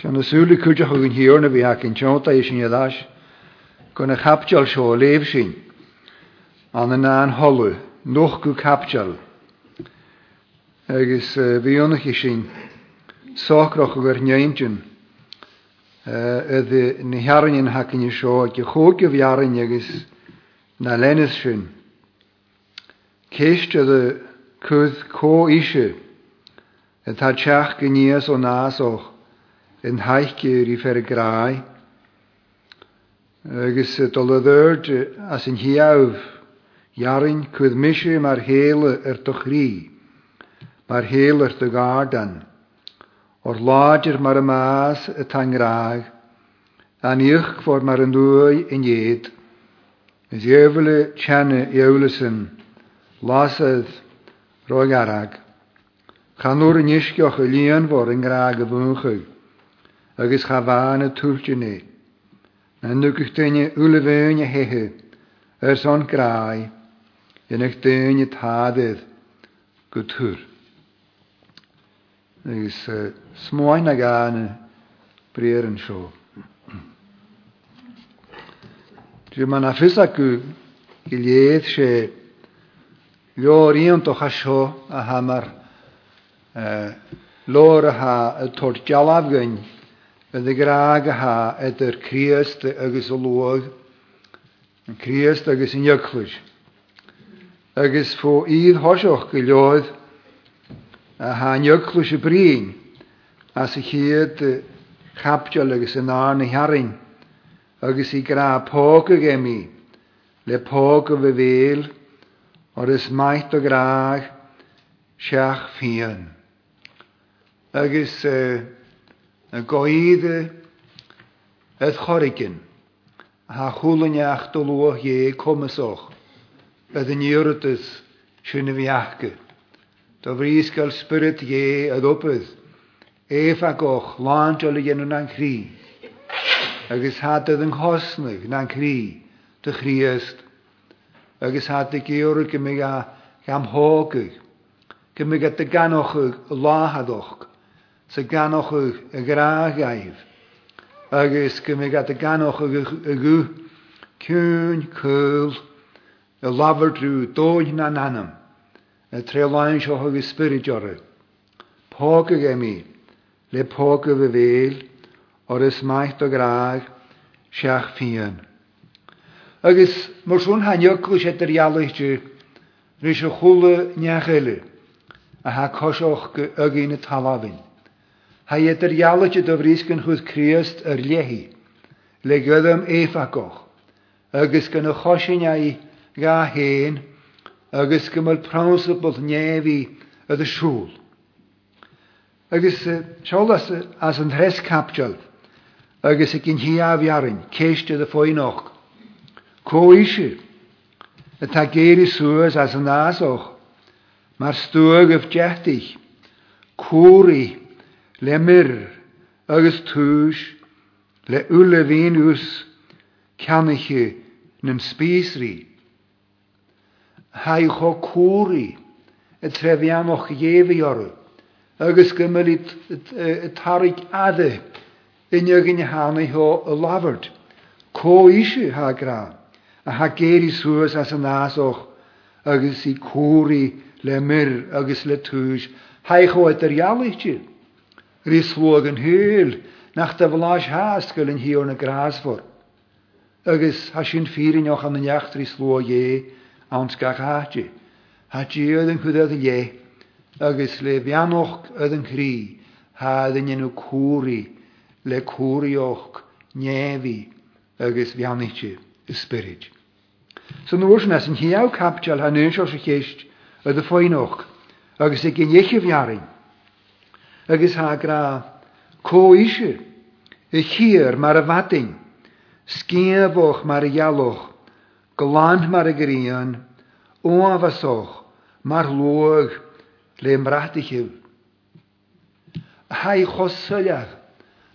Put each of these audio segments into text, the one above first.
Se na súla cúteach an hiúr na bhíach an teanta é sin leis go na chapteal seo léh sin an an ná hoú nóch go capteal. agus bhíionnachi sin sócroch a gur néintin idir na hearan hacinne seo de chóge bhearan agus na lenis sin. Céiste a chud có ise atá teach go níos ó o'ch yn haicgyr i fer y grau. Agus y ddyrd a sy'n hiawf Iarin cwydd misi mae'r heil yr dychri, mae'r heil yr dygardan, o'r lodr mae'r mas y tangrag, a'n niwch fod mae'r ynddwy yn ied, ys iewle tianna iewlysyn, lasydd roi garag, chanwr yn isgioch y lian fod yn y fynchwyd agus chahána túltené, na nugus duine ulahhéine hethe ar son gráid inach duine tádaid go túr. Agus smáin a gána brear an seo. Dwi ma'n affis acw i liedd se lor i ond o'ch asio a hamar lor a ha y tord jalaf gynny yn y graag ha ydy'r Criest agus y lwag, yn Criest agus yn iaclwys. Agus ffw i'r hosioch gylioedd a ha yn iaclwys y brin, a y chyd chapdiol agus yn arn y harin, agus i gra pog y gemi, le pog y fe fel, o'r ys maith o graag, siach fian. Agus uh, na goíide a chorigin ha chúlaneach do luach dhé comasoch bed an iiritas sinna bhíachcha. Tá bhrís gail spirit dhé a dopad éh agoch láintla dhéanú an chrí agus hatad an chosnach na chrí de chríast agus hat i géir go mé am hágah go mé go de ganocha láhadoch sa gannoch y graagaif, agus gymig at y gannoch y gw, cwn cwl, y lafr drwy dod na nanam, y trelaen sio hog ysbryd o'r. Pog y gemi, le pog y fyfeil, o'r ysmaith o graag, siach fian. Agus mor sŵn haniog gwys edrych iawn eich rys chwle niach a ha cosioch ag y talafyn ha ydy'r ialet y dyfrys gynchwyd Criast er llehi, le gyddym eif agoch, agos gan y chosin ei ga hen, agos gymal praws y bod nefi ydy siŵl. Agos siol as yn thres capdiol, agos y gyn hi a fiarn, ceisht ydy ffoen och. Co eisiau, y ta geir i sŵas as yn asoch, mae'r stwag yf jethig, cwri, le mir agus túis le ule víús ceannaiche nan spísrí. Ha cho cuaí a trefheanoch dhéhheorru, agus go tarig aide inne gin hánaithó a labhart, cóise ha gra a ha géirí suasas as an násoch agus i cuaí le mir agus le túis, haich cho a ar Ryswag yn hyl, nach da vlaas haast gael yn hiwr na grasfor. Agus ha sy'n ffyrin o'ch am yn iacht ryswag e, awns gach hati. Hati oedd yn chwyddoedd ie, agus le fianoch oedd yn chri, ha ddyn nhw cwri, le cwrioch, nefi, agus fianitsi, ysbryd. So yn wrth nes yn hiaw capdial hanyn yn sios y oedd y ffwynoch, agus y gynnychu fiarin agus ha gra. Có isir, y hir mar y fading, sgefoch mar y ialwch, glan mar y gyrïon, o afasoch, mar lwg, le ymratich yw. Hai chosoliach,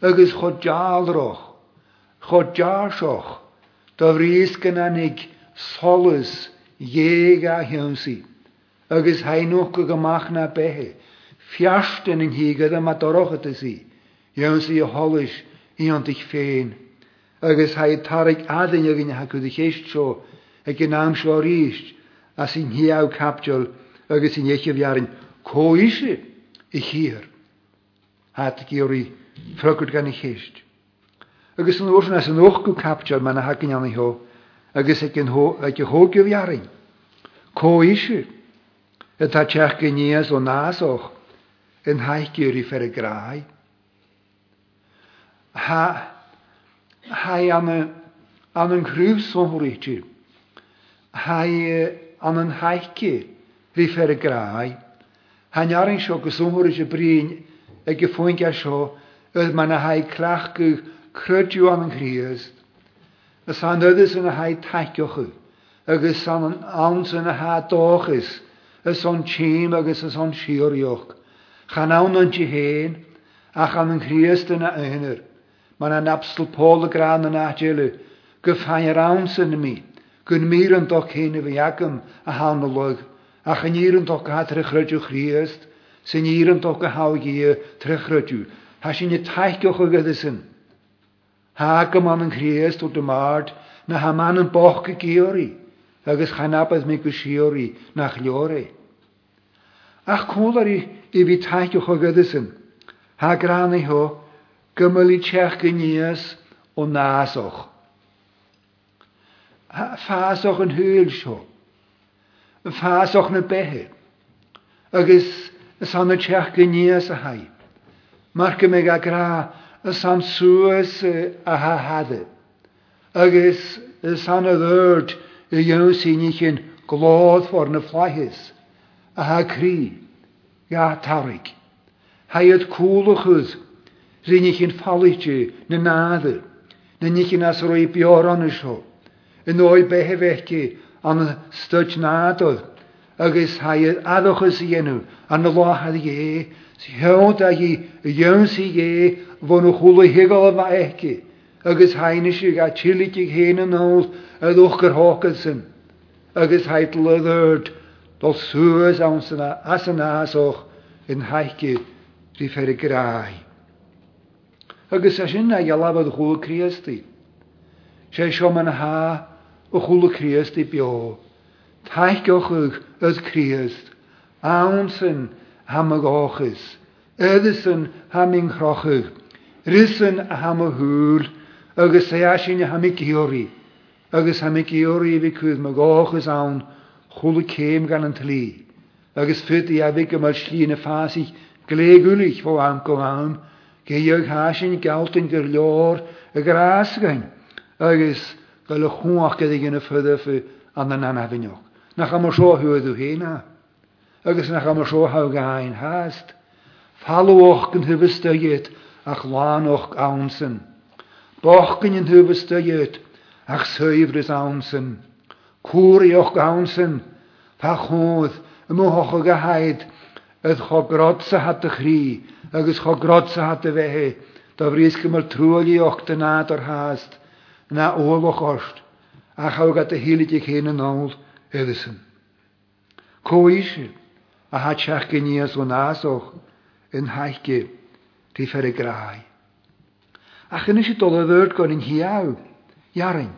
agus chodjalroch, chodjasoch da fris gynanig solus, ieg a hiwnsi, agus hainwch gygamach na behe, fiasten yn higad am adorochad si. iawn sy i holis i ond i'ch ffein. Agus ha'i tarig adyn ag yn hacwyd i'ch eistio, ag yn am sio rist, a sy'n hiaw capdiol, agus sy'n eich fiarin, co isi i hir. Hat gyri ffrogwyd gan i'ch eist. Agus yn wrth nes yn ochgw capdiol ma'n hag iawn i ho, agus ag yn hwg i'w fiarin. Co isi. Eta tiach gynias o nas och, yn haig i rifer y grau. Ha, hai an y, an yn grwf hwyr i ti. Hai an yn haig i rifer y grau. Ha'n ar yn sio hwyr i ti brin y gyffwyn gael sio oedd mae a hai clach gyw crydiw an yn grys. Ys han ydys yn a hai taigioch yw. Agus an yn awns yn a ha doch ys. Ys o'n tîm agus ys o'n siwrioch. Chanawn o'n ti hen, a chan yn Christ yna yhynyr. Mae yna apsl Paul y gran yn adelu, gyffai yr awns yn mi, gyn mir yn doc hyn i fy agym a lwg. a chan ir yn doc a trechrydiw Christ, sy'n ir yn doc a hawg i trechrydiw, ha sy'n y taigioch o gyddysyn. Ha gyman yn Christ o dymard, na ha man yn boch y geori, agos chanabod mi gwsiori na chliori ach cwlar i i fi taich o gydysyn. Ha gran i ho, gymylu tiach gynias o nasoch. Fasoch yn hwyl sio. Fasoch na behe. Agus y san y tiach gynias a hai. Mae'r gymig a gra y san sŵas a ha hadde. Agus y san y ddyrd y yw sy'n eich yn glodd ffordd na fflaihys a ha krí ga tarig. Haiad cúlachus rinich in falite na náde, na nich in as roi bioran isho, in oi beheveke an stoj nádodd, agus haiad adochus i enw an y lohad i e, si hewn da i y si e, fon o chwlw higol yma eke, agus hainis i ga chilig i hen yn hwl, a ddwch gyrhochus yn, agus haid lyddyrd, Dol sŵs awn syna as yn as o'ch yn haicid rhi fer y grai. Agus a sy'n ag oedd chwl criasti. Se sio ma'n ha o chwl criasti bio. Taicioch ych yd criast. Awn sy'n ham y gochus. ochus. sy'n ham yng nghrochyg. Rysyn a ham y hwyl. Agus e asyn ham y giori. Agus ham y giori fi cwyd ma gochus awn chula cem gan an tlí, agus ffyd i y mae'r llun y ffas fásaigh léúlich fo am go bhhaim, cé dheag háisin galtain gur leor a grásgain, agus go le chuach go gine fudafu an na anhaneoch. nach am seo thuadú héna, agus nach am seotha gain hast, falwch yn thubasteid ach lanwch awnsyn. Boch yn an thubasteid ach suibris ansan, gawn sy'n fa chwdd, y mwhoch o gahaid, ydd cho sy'n hat y chri, agos cho sy'n hat y fe fehe, da fris gymryd trwyli och dy nad o'r hast, na ôl o'ch ost, a chaw gat y hili i'ch hyn yn ôl, eddysyn co Coisir, a hat siach as o nas o'ch yn haige, di fer y grau. A chynnes i dolyddwyd gan yn hiaw, iarin,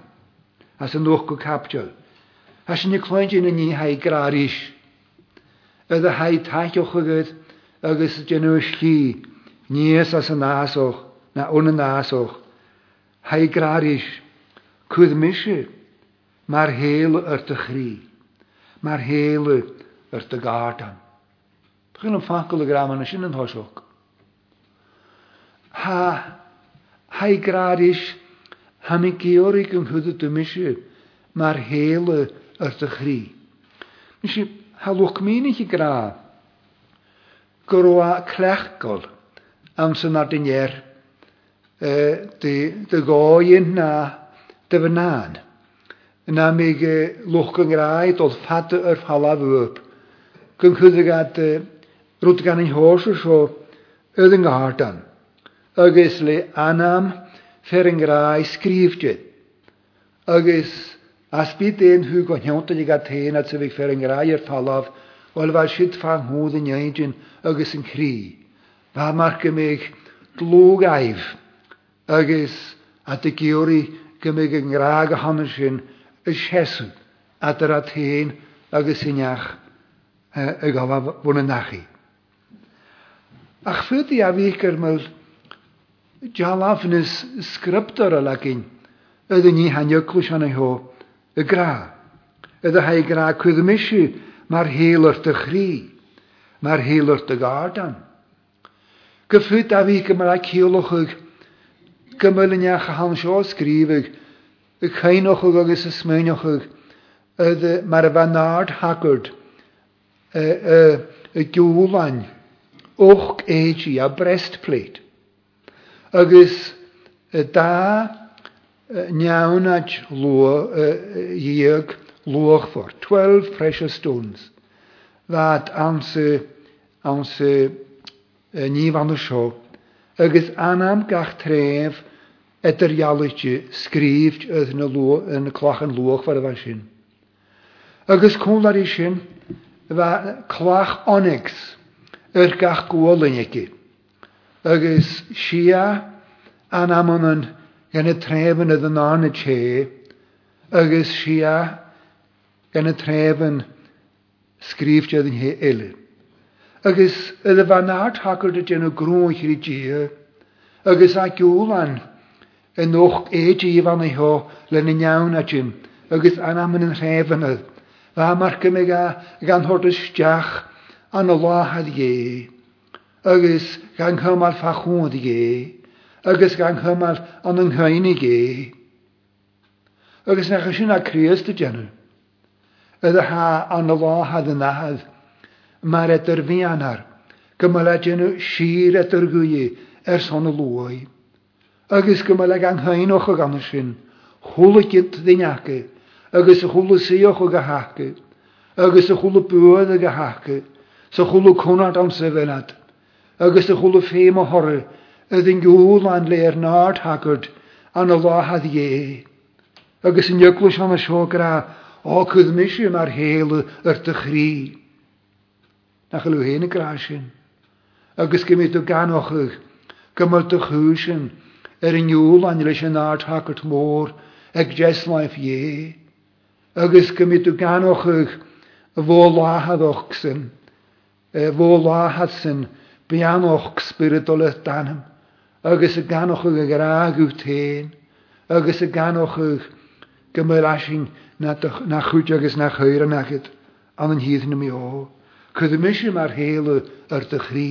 as yn nwch go capdiol. Has yn y clwynt yn y ni hau graris. Ydw hau taith o'ch ygyd agos dyn nhw ysgi. Nies as y nasoch na o'n y nasoch. Hau graris. Cwyd mysio. Mae'r heil yr dy chri. Mae'r heil yr dy gardan. Dwi'n yn ffacol y gram yn y sy'n yn hosog. Ha, hau graris. Ham i georig dy Nghydw Mae'r heil yr ar dy chri. Nes i halwch ni chi gra. Gyrwa clechgol am sy'n e, dy yn na dy fynan. Yna mi e, lwch grau dod ffad yr ffalaf fwyb. Gynghydig at e, rwyd gan ein hos o sio ydd yn gyhardan. Ygys le anam fer yn grau sgrifdyd. Ygys As byd ein hw go hiantol i ga tein at sefyg fferyng rai grair falaf, ol fa sydd ffa'n hwyd yn iawn agos yn cri. Fa mar gymig glwg aif agos at y giori gymig yn graag a hanner sy'n y sieswn at yr atein agos yn iach e, y gofa fwn yn nachi. Ach fydd i afich gyrmyl jalafnys sgryptor o lagyn ydyn ni hanio clwysion ei ho y gra. Ydw hau gra cwydd misiw, mae'r hel o'r dychri, mae'r hel o'r dygardan. gardan. Gyffyd a fi gymryd ceolwch ag, gymryd yn iach a han sio sgrif ag, y cainwch ag agos y smaenwch ag, ydd mae'r fanard hagwrd, y gywlan, och eigi a breastplate. Agus y da Nyawnaj lua yeg luach for 12 precious stones. That anse anse ni van der seo. Agus anam gach tref etter jalutje skrift uit na lua in klach en luach for van sin. Agus kondar is va klach onyx er gach gwolinneke. Agus shia anam gan y tref yn ydyn an y tse, si a gan y tref yn sgrif jedd yn he ele. Agus ydw fan ar tacol dy dyn o grwn chi'r i ddia, agus a an yn o'ch eidi fan ei ho len yn iawn a dyn, agus am yn yn rhef yn ydw. Fa mar gymig a gan hod ysdiach an y lahad ie, agus gan cymal ffachwyd ie, agus gan ond an an i gé. Agus na chysyn a dy dyn nhw. Ydy ha an hadd yn ahad. Mae'r et fi anar. Gymala dyn nhw sir et ar gwyé ar son y lwoi. Agus gymal a gan chain o'ch o gan sin, chwla gynt ddiniacu, agus y chwla siwch o gahacu, agus y y bwyd o gahacu, sa y cwnad am sefynad. agus y y ffeim o horau, ydd yn gŵl an leir nád hagard an y law hadd ie. Agus yn ygwys an y siogra o cwddmysio mar heil yr dy chri. Na chylw hen y grasin. Agus gymryd o ganochych gymryd dy chwysyn yr yn er yw'l an leis yn nád hagard môr ag jes laif ie. Agus gymryd o ganochych fo lahad o'ch e, sy'n, Fo lahad sy'n bianoch spiritualet danym agus y ganoch ag yr agw tein, agus y ganoch ag gymryd asyn na, chwyd agus na chwyr yn agyd, an yn hydd na mi o. Cyd y misio mae'r heil ar dychri,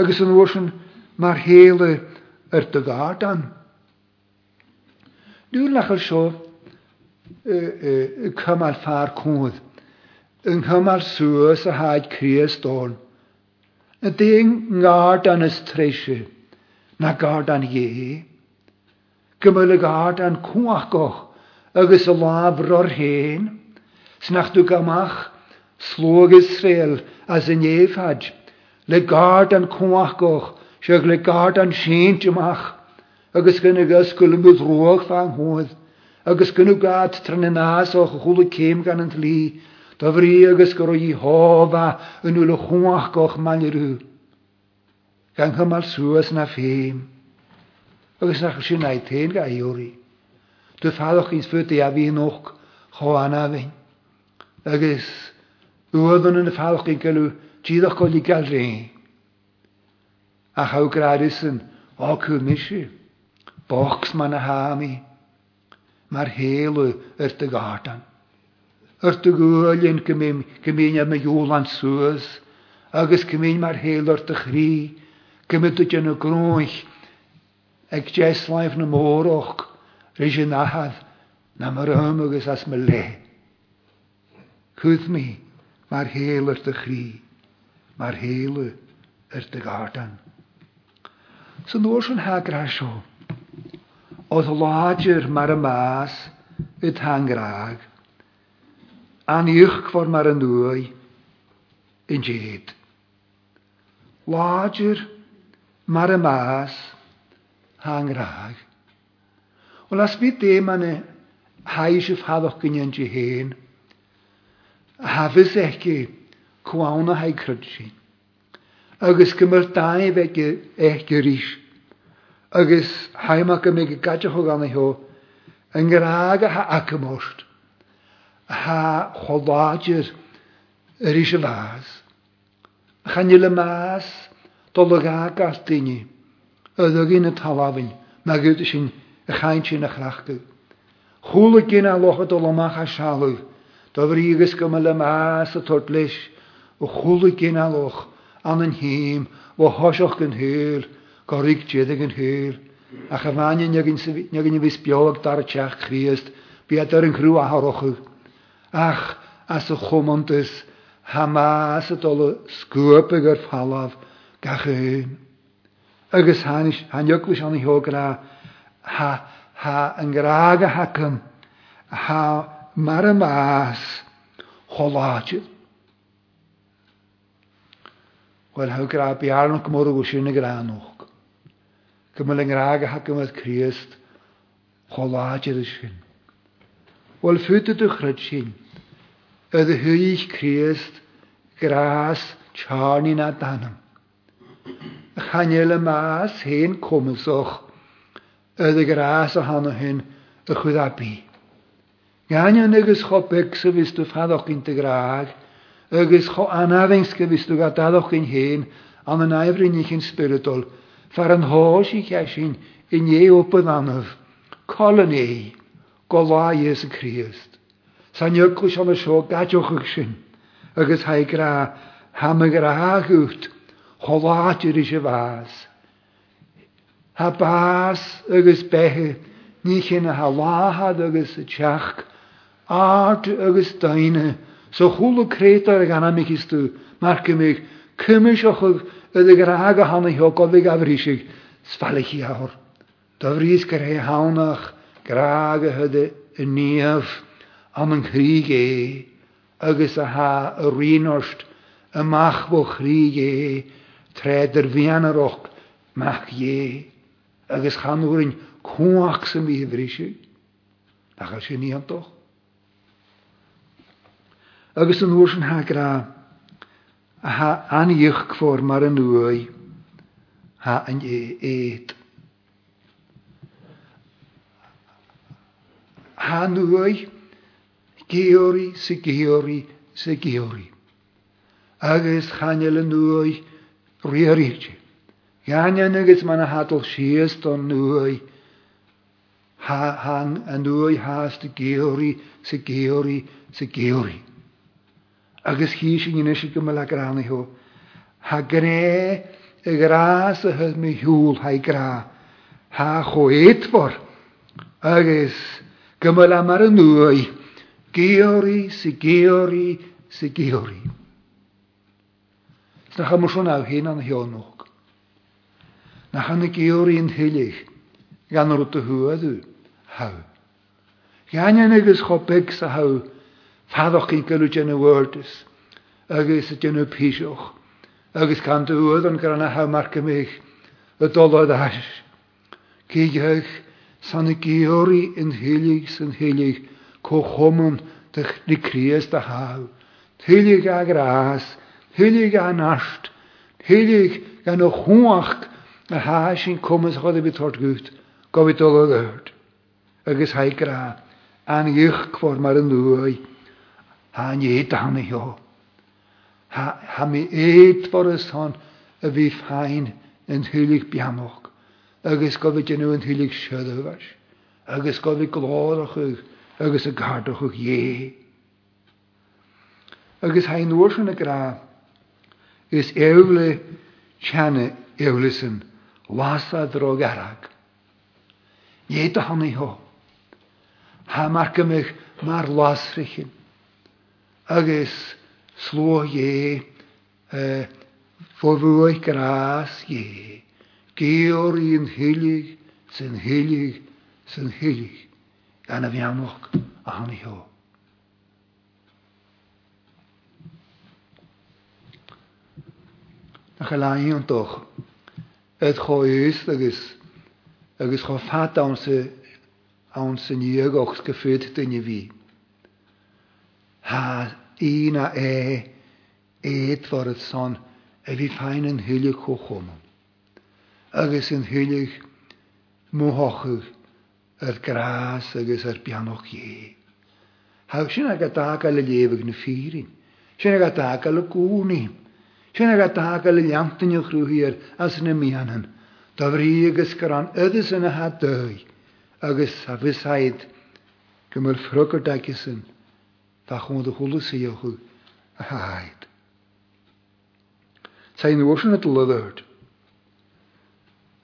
Agus yn wrthyn mae'r heil ar dygardan. Dwi'n lach ar sio cymal ffar cwnd. Yn cymal sŵs a haid Criest o'n. Y dyn ngard an ystreisio na gard an hé. Gymyl y gard an cwach goch agus y laf ro'r hen, snach dw gamach slwg Israel as yn eifad, le gard an cwach goch, siag le gard an jymach, agos agus gynnu gysgwyl yn bydd rwag fa'n hwyd, agus gynnu gad trin yn as o'ch y cym gan ynt li, da fri agus gyro i hofa yn ŵl y chwach goch man rhyw gan chymal sŵas na ffeim. Agus nach sy'n naid tein ga iori. Dwi ffaddoch i'n sfyd i a fi noch cho anna fein. Agus ywyddwn yn y ffaddoch i'n galw tiddoch gol i gael rhain. A chaw gradus yn o cwmysi. Bocs ma'n a hami. Mae'r helw yr dy gartan. Yr dy gwyl yn gymyn am y iwlan sŵas. Agus gymyn mae'r helw yr dy chri. Gymryd ydyn y grwyll ag jeslaif na môroch rys yn ahad na mar ymwg ys as my le. Chwydd mi, mae'r hel yr dy chri, mae'r hel yr dy gardan. So nôr sy'n hagra sio, oedd lodger mae'r y mas y tangrag, a'n uwch ffordd mae'r y nwy yn jyd. Lodger mar mar y mas hang rag. Og las vi det man haise fadokken jen til hen. Hafes ekki kvána hei krutsi. Agus gymar dae vegi ekki rís. Agus haimaka megi gacha hogana hjo. Engraga ha akamost. Ha chodajir a vas. Chanjile mas dolga gartini, ydygin y talafin, mae gyd sy'n y chaint sy'n y chrachgu. Chwlig gyn a loch y dolomach a sialwg, dofyr i gysgymol y mas y tortlis, o chwlig gyn a loch, an yn hym, o hosioch gyn hyr, gorig jedig yn hyr, a chyfani nygyn i biolog dar y tiach Christ, biad yr yn crw a horoch. Ach, as o chwmondys, hamas y dolo sgwp y yr falaf, gachuún. Agus hanjogus an hiográ ha ha an grága hacum ha mar a más choláte. Weil ha gra bearnach mór go sinna gránach. Gymil Gymal grága hacum a Christ choláte is sin. Wel fyte dy chryd Ydy hwy i'ch Christ gras charni na Chanel y mas hen cwmlsoch ydy gras o hano hyn y chwyddabu. Gan yn ygys cho byg sy'n fysdw ffaddoch gyn dy graag, ygys cho anafeng sy'n fysdw gadaddoch gyn hyn, am yn aifrin i'ch yn spiritol, far yn hos i cesyn i nie ei yn anaf, col yn ei, golau Iesu Christ. Sa'n ygwys o'n y sio gadioch ych sy'n, ygys hae gra, ham y gra gwrt, yr eisiau fas. Ha bas ygys behe, ní chinna ha láhad ygys y tiach, áart ygys daine so chulacrétar a ganamicistú mar cumig cumis a chug y gur aga hanna hio godig a frysig, sfalach chi awr. Do gyr hei hawnach, hánach graag a hyde y níaf am yng chríg e, ygys a ha y rhinwrst, y mach bo chríg é e, treidir bhían aach meach dhé agus chaúrin cuaach sa mí bhríisiú a sé ní antoch. Agus an uair sin hará ha an aníoch fór mar an nuai ha an é éit. Ha geori géorí geori géorí geori. géorí. Agus chaile nuai Gan Gaian agus mana hatal sias don nuai ha han a nuai has de geori se geori se geori. Agus hi sin yn eisiau â gran i ho. Ha gre y gras sy'n hyd mi hiwl ha'i gra. Ha chweitfor. Agus gymryd â mar y nuai. Geori sy geori Sy geori na cha mar an hén an heanóg. Na chana géoríon thuileich gan ru haw. Gan yna gys agus chopig sa ha fadoch í goú y bhirtas agus a gennne píisioch agus can uad an gur an y mar méich a doláid ais. Cíigeich sanna géorí in thuileigh san dych có creus de haw. de ag Thuileigh agrás, hynig an ast. hynig gan o chwach a ha sy'n cwmys chod i bythort gwyth, Gofyd o'r lygyrd. Agus ha'i gra. An ych cfor mar yn dwy. Ha ni eid han i ho. Ha, ha mi eid for ys hon y fi ffain yn hylig biamoch. Agus gofyd yn yw'n hilig siadafas. Agus gofyd glod o'ch yw, Agus y gardoch o'ch ie. Agus ha'i'n wrth yn y graf is evle chane evlisen wasa drogarak arag. Jeta hanni ho. Ha marka mar lasrichin Agis slo je vor e, fwyfwyg gras je. Geor i'n hylig, sin hylig, sin hylig. Gan y fianwch a ho. gelaien toch. Het goeie is, er is, er is gevaat aan ze, aan ze niet ook gevoerd te wie. Ha, ina e, het zon, en wie fijn een heilig gekomen. Er is een heilig, mohochig, er graas, er is er pianoch je. Hou je naar het takel leven vieren. het Sin a tagail le leantain chrúhirir as na mianan, Tá een agus gur an idas in athe dóid a bhuiáid go mar frogad aici een, tá chun a thulasaíochu a haid. Tá na bhna lehirt.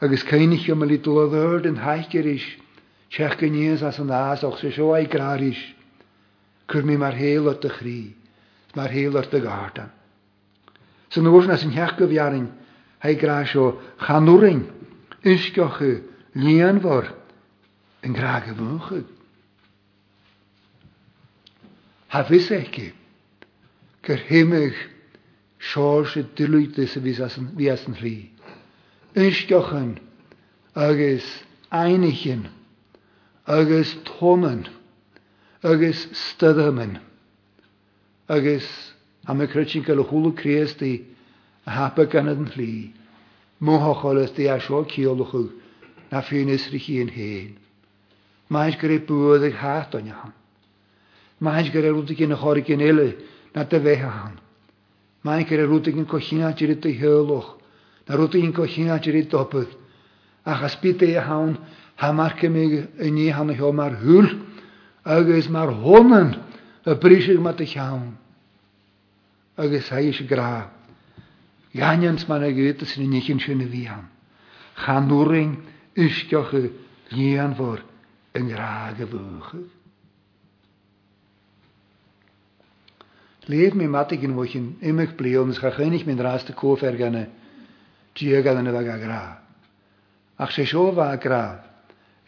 Agus céinnig am lí lehirt an haiceéis is, go níos as an nás ach sa seo agráis, is, mí mar héalaart a chrí, mar héalaart Sa nu ufna sin hech gyfiarin, hei graas o chanurin, ysgioch y lian fawr yn graag y fwnch. Ha fys eich gyr hymig sios y dilwyd ys y fys asyn fi ha me krychin ke luchulu kriesti hapa gan yn hli. Mwhochol ysdi a sio ciolwchw na ffyn ysri chi yn hen. Mae'n gyda bwyd ag hat o'n iawn. Mae'n gyda rwyd gyn de chori gyn ele na dy fe han. Mae'n gyda rwyd gyn cochina gyda dy hyolwch na rwyd gyn cochina gyda dobydd. Ach asbyd e hawn ha mar cymig yn i mar honen y brisig mat agus gra. Gaians man a gotas in nichen sinna bhíhan. Chanúring isteocha lían vor an ráge bhuacha. Leef mi matigen wochen immig bleons ga gönnig min raste kofergane tjögane vaga gra. Ach se scho va gra.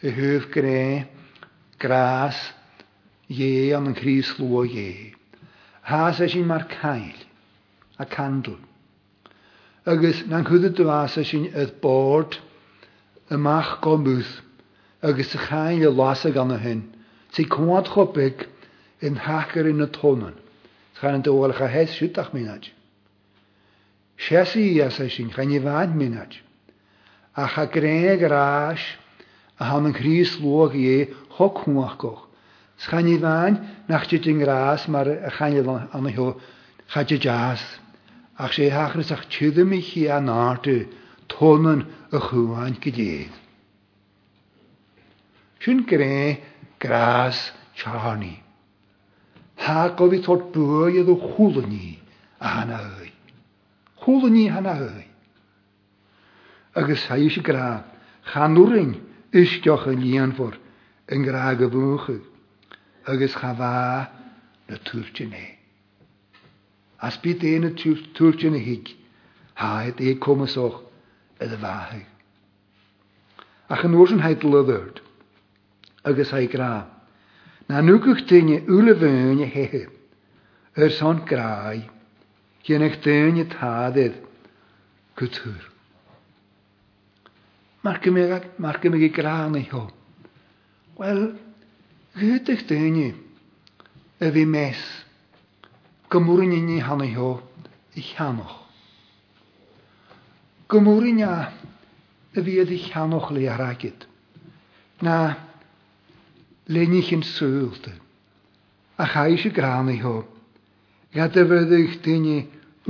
E höf gre gras je am kris lo je. Haas e sin mar cael a candl. Agus na'n chwyddo dyfas e sin ydd bord ymach go mwth agus y chael y las ag anna hyn. Ti cwad chobig yn hacker yn y tonan. Chael yn dywal cha siwt ach minaj. Siasi i as sin, chael ni fad minaj. A cha greg yr a ham yn Cris lwag i e hoc hwngach goch. Schain fain, nach ti ti'n gras, mae'r chain i fain hw, chad i jas. Ac sy'n hach hachrys ach tydym i chi a nartu, tonyn y chwain gydydd. Sy'n gre gras charni. Ha gofi tot bwy iddo chwlwni a hana hwy. Chwlwni hana hwy. Ac Agus ha eisiau gra, chanwrin, ysgioch yn lian lianfor, yn gra gyfwchyd agus chahá le e. As bí éana hig, hiig, háid e comasach a a fahe. Ach yn nuair yn heid leirt agus ha gra, Na nucuch duine ula bhine hethe ar san gráid chéannach duine táid go túr. Mar go mé mar go mé gránna heo. Wel, Гэтых тэни a bhí mes gomúriní hanaíthó i cheanoch. Gomúriní a bhíad i cheanoch le araid na lení chin súilte a chaéis se gránaíthó ga a bheadh duine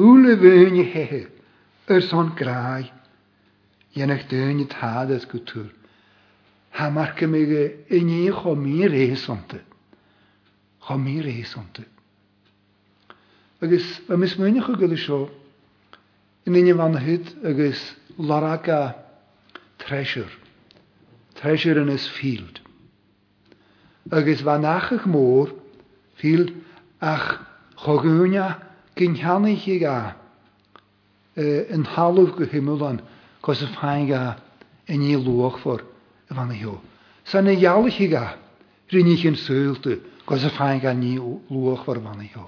úla bhúine hethe ar son gráid dhéanach duine tádas go túr. Ha marke mege inje go meer resonte. Go meer resonte. Agus, a mis mwyn ychwch gyda sio, yn unig fan hyd, agus treasure. Treasure in his field. Agus fan ach ych môr, field, ach chogwnia gynhannu chi ga yn eh, halwg gyhymwlan, gos y ffain ga van jou. Zijn een jaloetje ga, rin je in zulte, koos een fijn ga niet loog voor van jou.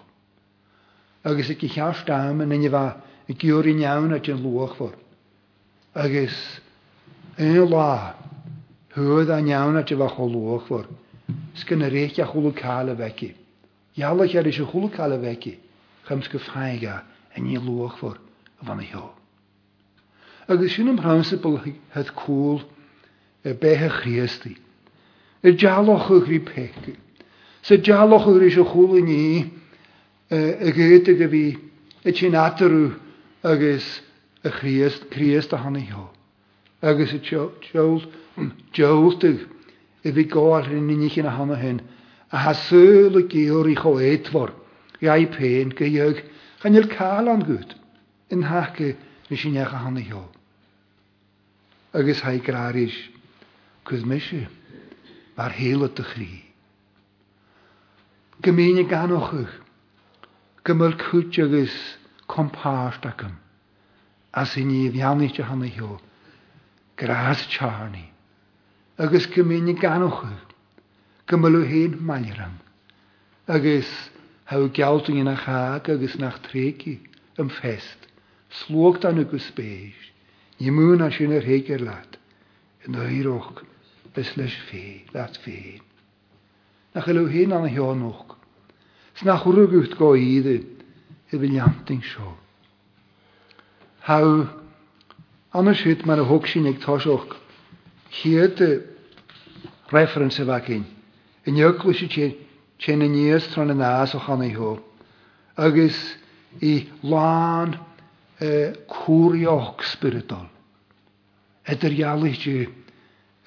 Agus ik ik haast aan en je va, ik jur in jou dat je loog voor. Agus, een la, hoor dan jou dat va loog voor. Skin een reetje goede kale wekje. Jaloetje is een goede kale wekje. Gems gefijn en je loog voor van jou. Agus, je een principe het koel. Cool, y bethe chiastí. Y dialoch a rí peice. Sa dealach a y a chola ní y ggéte go bhí i sin atarú agus a chríast a hanna heo. Agus deoltaigh i bhí gáil rinne cin a hanna hen a hasúla géorí cho éitmhar gaí péin go dheag chanil cáil an gút in eich na sin echa hanna hai agus Cwyd misio, mae'r heil ydych chi. Gymyn i ganoch ych, gymyl cwyd agos compáist agam, as i ní bheannaite hanna heo, grás tsearní, agus gomíine ganocha, gombalú héad mairam, agus ha gealting nach chaag agus nach tréki am fest, slócht an agus spéis, ní múna sin ar héiger laat, in áíroch bys leis fé leat féin. Nach chu hén anna heánach, s nach chuúgucht gá iad i bhí leanting seo. Tá anna siad mar a thug sin ag táiseach chiad reference bhe cin. I neoclú sé sin sin na níos tro na nás ó chanaíthó. agus i lán cúrioch spiritol. Edir gealaiste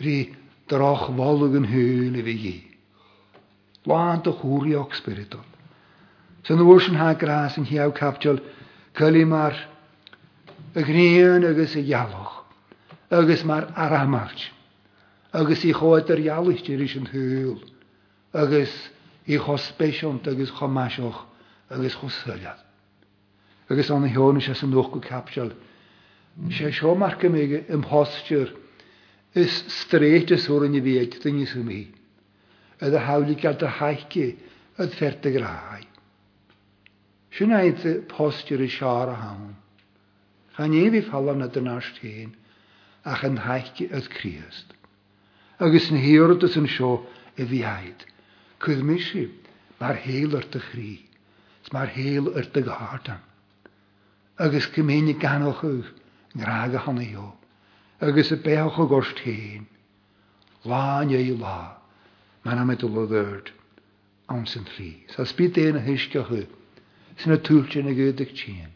rí drach yn valgen höle vi ge. Lant och huri och spiriton. Sen nu wurschen ha gras in hiau kapjol mar y gnion agos y ialwch agos mar aramarch agos i choed yr ialwch dyr is yn hwyl agos i chosbesiont agus chomasioch agus syliad. Agos o'n hiwn eisiau sy'n nwch gwy capsiol. Eisiau sio marg ymig ymhostio'r is stréte soor in die weet ding is hom hi. Ad hawlik ad haike ad ferte graai. Shunaid postur is shara ham. Gaan jy wie fall na den ast heen ach en haike ad kriest. Agus en dys yn sio en fiaid. e mi si, mae'r heil yr dy chri. Mae'r heil Is dy heel Ac ys'n gehart. ganolch kemene kan nog graag i hier agus y bech o gost hyn. Lá neu lá, mae'n am edrych o ddyrd, awns yn lli. Sa sbyd dyn y hysgio chy, sy'n y tŵltio y gydig tîn.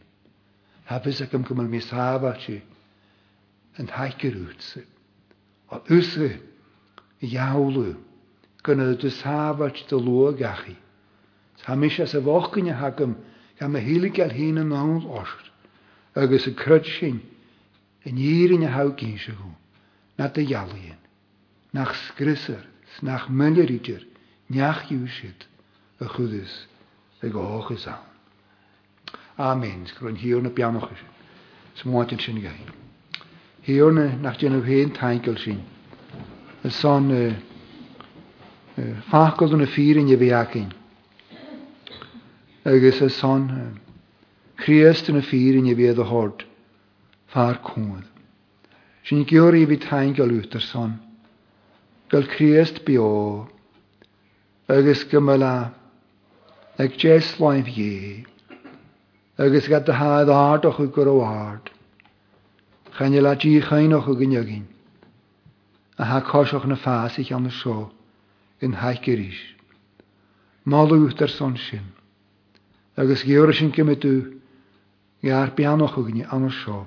Habys ac ymgymryd mi saf chi, yn thaicyr haicir sy. O wrtsi, iawlw, gynnyd dy saf a ti dy lwa gachu. Sa mis as y fochgyn i hagym, gan mae hili gael hyn yn ôl ost, agos y crydsyn, yn írin a haugín se hún, na a jalíon, nach skrysar, snach mynnerítir, neach júsid a chudis ag go hochas an. Amen, sgrwn hiwr na biamach ysyn, smwaetin sy'n gael. Hiwr na nach dyn nhw hen taingol sy'n, y son uh, uh, ffacol yn y ffyrin i fi acyn, agos y son uh, Christ yn y ffyrin i fi edrych far cwmwyd. Sy'n gyr i fi tain gael wytr son. Gael Christ bio. Agus gymyla. Ag jes loen fi. Agus gada haedd ard o'ch yw gyr o ard. Chain i di chain o'ch yw gynyagin. A ha cosioch na ffas i'ch am y sio. Yn haig gyrish. Mal wytr son sy'n. Agus gyr sy'n gymryd yw. Gair bianoch yw gynyag am y sio.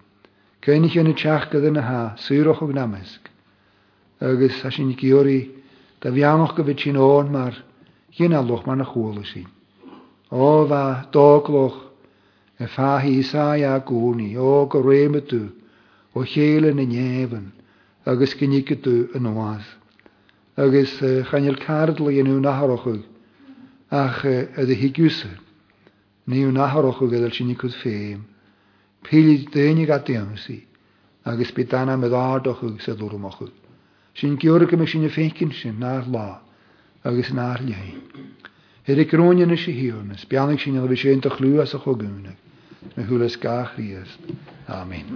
Cynnych yn y teach gyda na ha, syrwch o gnamysg. Agus a sy'n giori, da fianoch gyfyd sy'n o'n mar, hyn alwch ma'n achwl o sy'n. O fa, dogloch, e fa hi isai a gwni, o gorem ydw, o lleil yn y nefyn, agus gynnig ydw yn oas. Agus uh, chanel cardl i nhw naharochwg, ach uh, ydy higiwsyn, ni yw naharochwg edrych sy'n i cwyd ffeym. Píli déine a déanasí agus bedána me ádochu sa dúach. Sin georcha me sinna fécinn sin ná lá agus ná lehéin. He i gróine sé hiúna, beannig sin a bh sénta chluú a sa chogunne na thulas garíast. Amen.